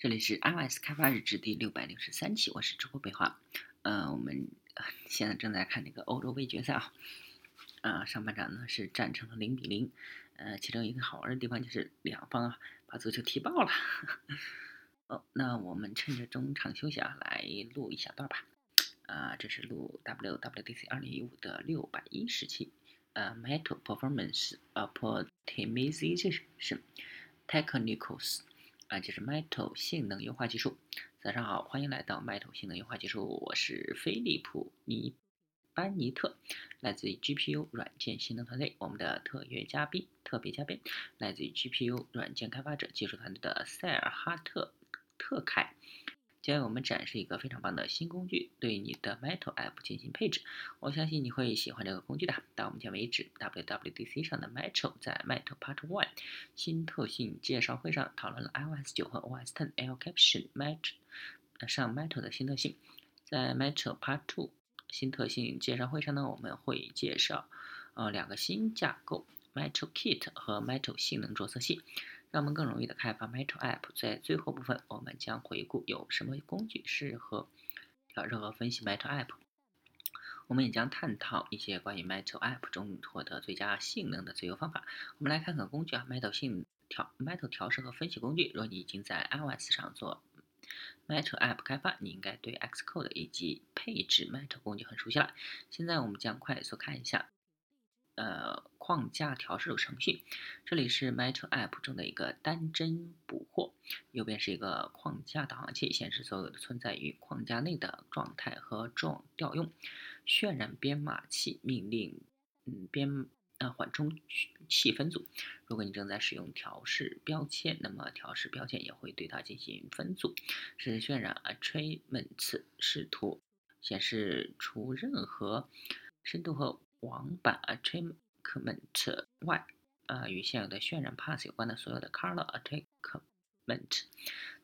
这里是 iOS 开发日志第六百六十三期，我是主播北华。呃，我们 现在正在看那个欧洲杯决赛啊。啊，上半场呢是战成了零比零。呃，其中一个好玩的地方就是两方啊把足球踢爆了。哦，那我们趁着中场休息啊来录一小段吧。啊，这是录 WWDC 二零一五的六百一十期。呃，Metal Performance Optimization Technicals。啊，就是 Metal 性能优化技术。早上好，欢迎来到 Metal 性能优化技术。我是菲利普尼班尼特，来自于 GPU 软件性能团队。我们的特约嘉宾，特别嘉宾，来自于 GPU 软件开发者技术团队的塞尔哈特特凯。将为我们展示一个非常棒的新工具，对你的 Metal App 进行配置。我相信你会喜欢这个工具的。到目前为止，WWDC 上的 Metal 在 Metal Part One 新特性介绍会上讨论了 iOS 9和 OS X L Caption Metal 上 Metal 的新特性。在 Metal Part Two 新特性介绍会上呢，我们会介绍呃两个新架构 Metal Kit 和 Metal 性能着色器。让我们更容易的开发 Metal App。在最后部分，我们将回顾有什么工具适合调试和分析 Metal App。我们也将探讨一些关于 Metal App 中获得最佳性能的最优方法。我们来看看工具啊，Metal 性调 Metal 调试和分析工具。若你已经在 iOS 上做 Metal App 开发，你应该对 Xcode 以及配置 Metal 工具很熟悉了。现在我们将快速看一下。呃，框架调试程序，这里是 Metro App 中的一个单帧捕获。右边是一个框架导航器，显示所有的存在于框架内的状态和状调用。渲染编码器命令，嗯，编呃缓冲器分组。如果你正在使用调试标签，那么调试标签也会对它进行分组。是渲染 Attributes 视图，显示出任何深度和。网版 Achievement ment 外，呃，与现有的渲染 pass 有关的所有的 Color Achievement，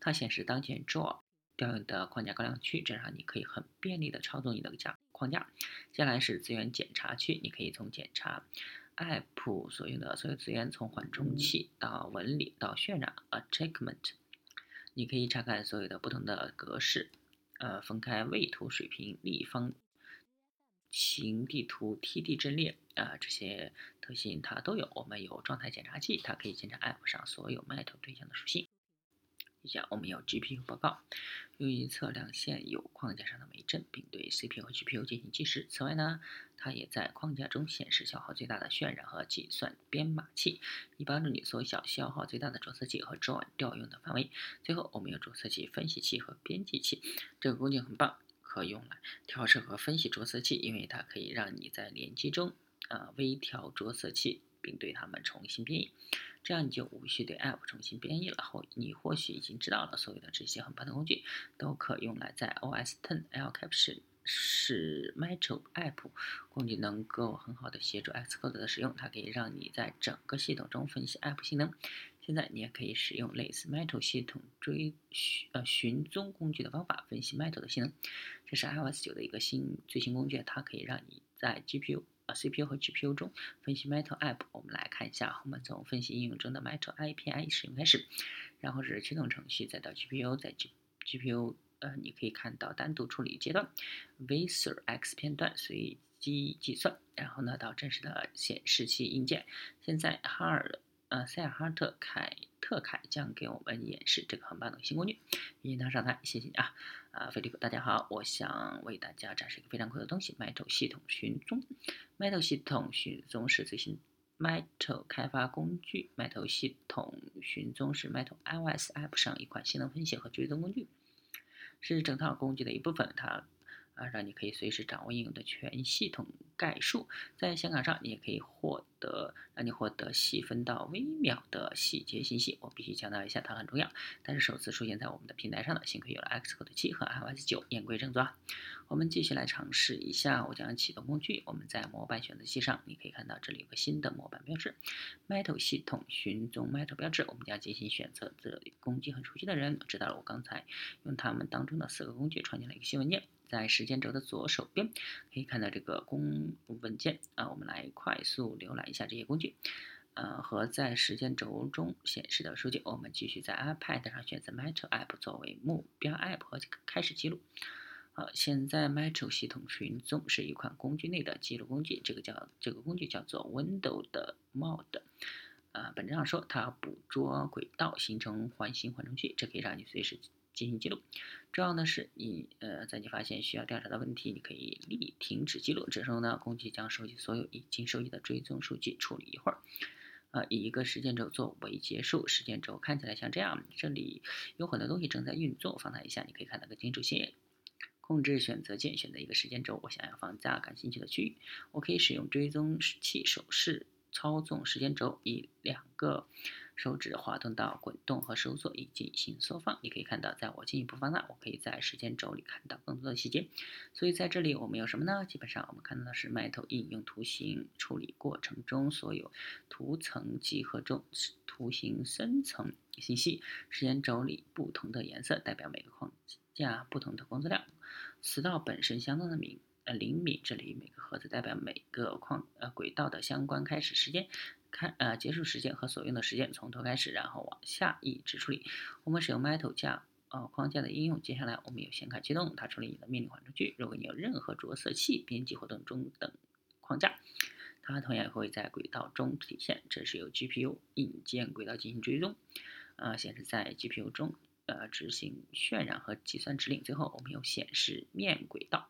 它显示当前 Draw 调用的框架高亮区，这样你可以很便利的操作你的架框架。接下来是资源检查区，你可以从检查 App 所用的所有资源，从缓冲器到纹理到渲染 Achievement，你可以查看所有的不同的格式，呃，分开位图水平立方。形地图、TD 阵列啊，这些特性它都有。我们有状态检查器，它可以检查 App 上所有 Metal 对象的属性。接下来我们有 GPU 报告，用于测量现有框架上的微帧，并对 CPU 和 GPU 进行计时。此外呢，它也在框架中显示消耗最大的渲染和计算编码器，以帮助你缩小消耗最大的着色器和转调用的范围。最后，我们有着色器分析器和编辑器，这个工具很棒。可用来调试和分析着色器，因为它可以让你在联机中啊微调着色器，并对它们重新编译，这样你就无需对 App 重新编译了。后你或许已经知道了，所有的这些很棒的工具都可用来在 OS X L Caption 使 Metal App 工具能够很好的协助 Xcode 的使用，它可以让你在整个系统中分析 App 性能。现在你也可以使用类似 Metal 系统追寻呃寻踪工具的方法分析 Metal 的性能。这是 iOS 九的一个新最新工具，它可以让你在 GPU 呃 CPU 和 GPU 中分析 Metal App。我们来看一下，我们从分析应用中的 Metal API 使用开始，然后是驱动程序，再到 GPU，在 G GPU 呃你可以看到单独处理阶段，Visor X 片段随机计算，然后呢到真实的显示器硬件。现在哈尔。呃，塞尔哈特凯特凯将给我们演示这个很棒的新工具，欢迎他上台，谢谢你啊！啊，飞利浦，大家好，我想为大家展示一个非常酷的东西，Metal 系统寻踪。Metal 系统寻踪是最新 Metal 开发工具，Metal 系统寻踪是 Metal iOS App 上一款性能分析和追踪工具，是整套工具的一部分，它。啊，让你可以随时掌握应用的全系统概述。在显卡上，你也可以获得，让你获得细分到微秒的细节信息。我必须强调一下，它很重要。但是首次出现在我们的平台上的，幸亏有了 Xcode 7和 iOS 9，言归正传。我们继续来尝试一下，我将启动工具。我们在模板选择器上，你可以看到这里有个新的模板标志，Metal 系统寻踪 Metal 标志。我们将进行选择。这里工具很熟悉的人知道了，我刚才用他们当中的四个工具创建了一个新文件。在时间轴的左手边，可以看到这个工文件啊。我们来快速浏览一下这些工具。呃和在时间轴中显示的数据。我们继续在 iPad 上选择 Metro App 作为目标 App 和开始记录。好，现在 Metro 系统群中是一款工具内的记录工具，这个叫这个工具叫做 Window 的 Mode。呃，本质上说，它捕捉轨道形成环形缓冲区，这可以让你随时进行记录。重要的是，你呃，在你发现需要调查的问题，你可以立停止记录。这时候呢，工具将收集所有已经收集的追踪数据，处理一会儿。呃，以一个时间轴作为结束，时间轴看起来像这样。这里有很多东西正在运作。放大一下，你可以看到个清楚些。控制选择键，选择一个时间轴，我想要放大感兴趣的区域。我可以使用追踪器手势。操纵时间轴，以两个手指滑动到滚动和收缩，以进行缩放。你可以看到，在我进一步放大，我可以在时间轴里看到更多的细节。所以在这里我们有什么呢？基本上我们看到的是 Metal 应用图形处理过程中所有图层集合中图形深层信息。时间轴里不同的颜色代表每个框架不同的工作量。磁道本身相当的明。呃，厘米这里每个盒子代表每个框呃轨道的相关开始时间、开呃结束时间和所用的时间，从头开始，然后往下一直处理。我们使用 Metal 架呃框架的应用。接下来我们有显卡驱动，它处理你的命令缓冲区。如果你有任何着色器、编辑活动中等框架，它同样会在轨道中体现。这是由 GPU 引荐轨道进行追踪，呃显示在 GPU 中呃执行渲染和计算指令。最后我们有显示面轨道。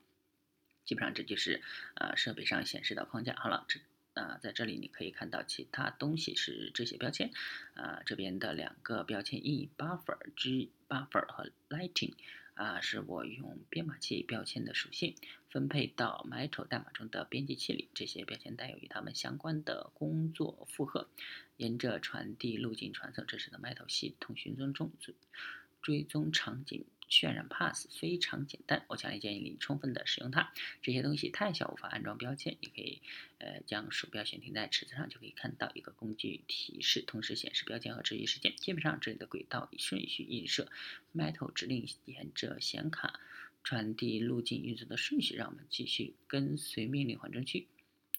基本上这就是呃设备上显示的框架。好了，这啊在这里你可以看到其他东西是这些标签，啊这边的两个标签 E buffer G buffer 和 lighting 啊是我用编码器标签的属性分配到 metro 代码中的编辑器里。这些标签带有与它们相关的工作负荷，沿着传递路径传送。这是的 Metal 系统寻踪中追追踪场景。渲染 pass 非常简单，我强烈建议你充分的使用它。这些东西太小，无法安装标签。你可以，呃，将鼠标选停在尺子上，就可以看到一个工具提示，同时显示标签和持续时间。基本上这里的轨道以顺序映射 Metal 指令沿着显卡传递路径运作的顺序。让我们继续跟随命令缓冲区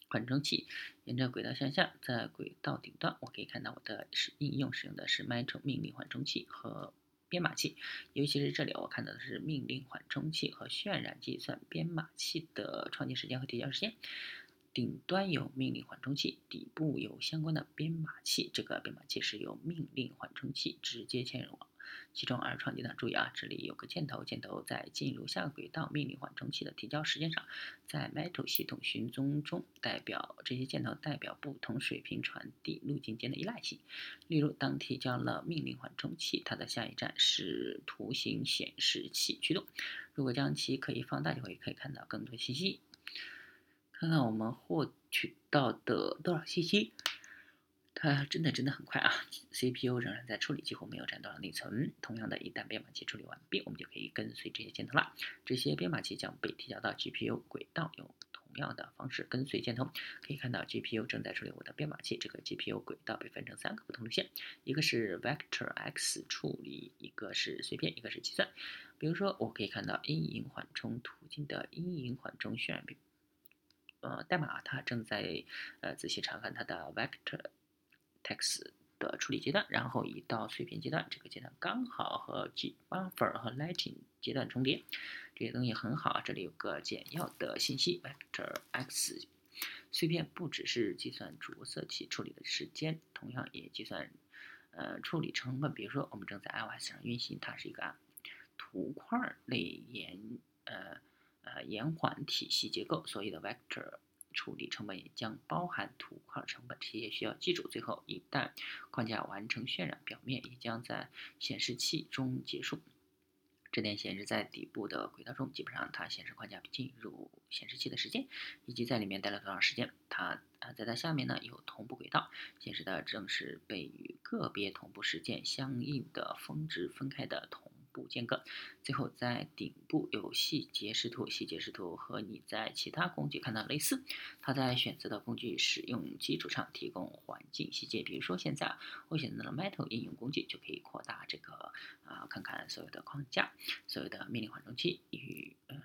缓冲器沿着轨道向下，在轨道顶端，我可以看到我的是应用使用的是 Metal 命令缓冲器和。编码器，尤其是这里，我看到的是命令缓冲器和渲染计算编码器的创建时间和提交时间。顶端有命令缓冲器，底部有相关的编码器。这个编码器是由命令缓冲器直接嵌入。其中而创建的，注意啊，这里有个箭头，箭头在进入下轨道命令缓冲器的提交时间上，在 Metal 系统寻踪中，代表这些箭头代表不同水平传递路径间的依赖性。例如，当提交了命令缓冲器，它的下一站是图形显示器驱动。如果将其可以放大，就会可以看到更多信息。看看我们获取到的多少信息。它真的真的很快啊！CPU 仍然在处理，几乎没有占多少内存。同样的，一旦编码器处理完毕，我们就可以跟随这些箭头了。这些编码器将被提交到 GPU 轨道，用同样的方式跟随箭头。可以看到，GPU 正在处理我的编码器。这个 GPU 轨道被分成三个不同路线：一个是 Vector X 处理，一个是碎片，一个是计算。比如说，我可以看到阴影缓冲途径的阴影缓冲渲染呃代码，它正在呃仔细查看它的 Vector。Text 的处理阶段，然后移到碎片阶段，这个阶段刚好和 G buffer 和 lighting 阶段重叠，这些东西很好。这里有个简要的信息：vector x 碎片不只是计算着色器处理的时间，同样也计算呃处理成本。比如说，我们正在 iOS 上运行，它是一个图块类延呃呃延缓体系结构，所以的 vector。处理成本也将包含图块成本，这些需要记住。最后，一旦框架完成渲染，表面也将在显示器中结束。这点显示在底部的轨道中，基本上它显示框架进入显示器的时间，以及在里面待了多长时间。它啊，在它下面呢有同步轨道，显示的正是被与个别同步事件相应的峰值分开的同。不间隔。最后，在顶部有细节视图，细节视图和你在其他工具看到类似。它在选择的工具使用基础上提供环境细节。比如说，现在我选择了 Metal 应用工具，就可以扩大这个啊，看看所有的框架、所有的命令缓冲器与呃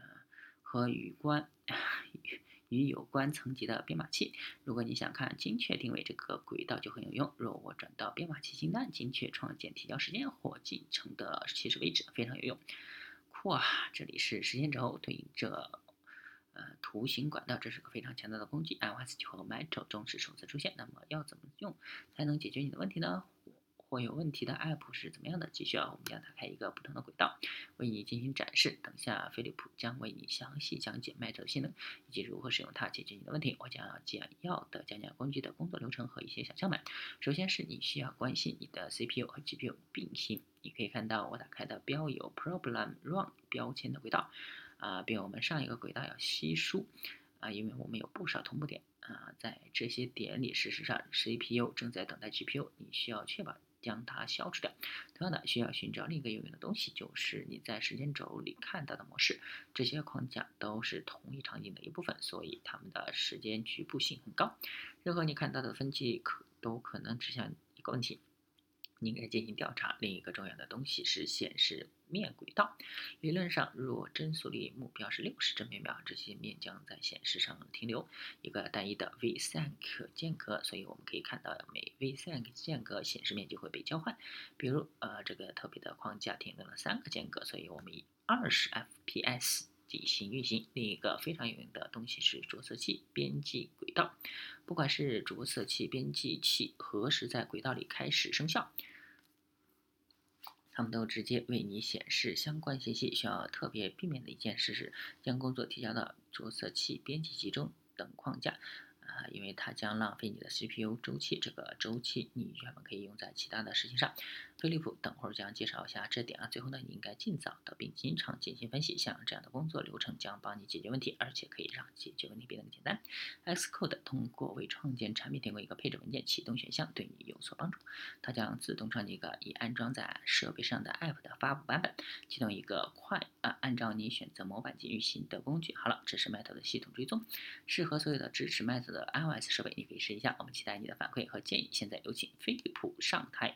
和与关 与有关层级的编码器。如果你想看精确定位，这个轨道就很有用。若我转到编码器清单，精确创建提交时间或进程的起始位置，非常有用。酷啊！这里是时间轴对应着呃图形管道，这是个非常强大的工具。iOS 九和 Metro 中是首次出现。那么要怎么用才能解决你的问题呢？或有问题的 App 是怎么样的？继续啊，我们将打开一个不同的轨道，为你进行展示。等下，飞利浦将为你详细讲解 Mate 的性能以及如何使用它解决你的问题。我将要简要的讲讲工具的工作流程和一些小窍门。首先是你需要关心你的 CPU 和 GPU 并行。你可以看到我打开的标有 Problem Run 标签的轨道啊，比我们上一个轨道要稀疏啊，因为我们有不少同步点啊，在这些点里，事实上 CPU 正在等待 GPU，你需要确保。将它消除掉。同样的，需要寻找另一个有用的东西，就是你在时间轴里看到的模式。这些框架都是同一场景的一部分，所以它们的时间局部性很高。任何你看到的分歧可都可能指向一个问题。你应该进行调查。另一个重要的东西是显示面轨道。理论上，若帧速率目标是六十帧每秒，这些面将在显示上停留一个单一的 vsync 间隔。所以我们可以看到，每 vsync 间隔显示面就会被交换。比如，呃，这个特别的框架停留了三个间隔，所以我们以二十 fps 进行运行。另一个非常有用的东西是着色器编辑轨道。不管是着色器编辑器何时在轨道里开始生效。他们都直接为你显示相关信息。需要特别避免的一件事是将工作提交到着色器编辑集中等框架。啊，因为它将浪费你的 CPU 周期，这个周期你原本可以用在其他的事情上。飞利浦等会儿将介绍一下这点啊。最后呢，你应该尽早的并经常进行分析，像这样的工作流程将帮你解决问题，而且可以让解决问题变得简单。Xcode 通过为创建产品提供一个配置文件启动选项，对你有所帮助。它将自动创建一个已安装在设备上的 App 的发布版本，启动一个快啊，按照你选择模板进运行的工具。好了，这是 Mate 的系统追踪，适合所有的支持 Mate 的 iOS 设备，你可以试一下。我们期待你的反馈和建议。现在有请飞利浦上台。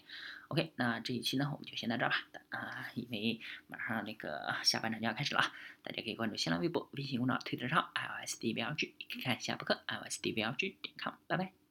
OK，那这一期呢，我们就先到这儿吧。啊，因为马上那个下半场就要开始了，大家可以关注新浪微博、微信公众号、推特上 iOSDBLG，可以看下播客 iOSDBLG 点 com，拜拜。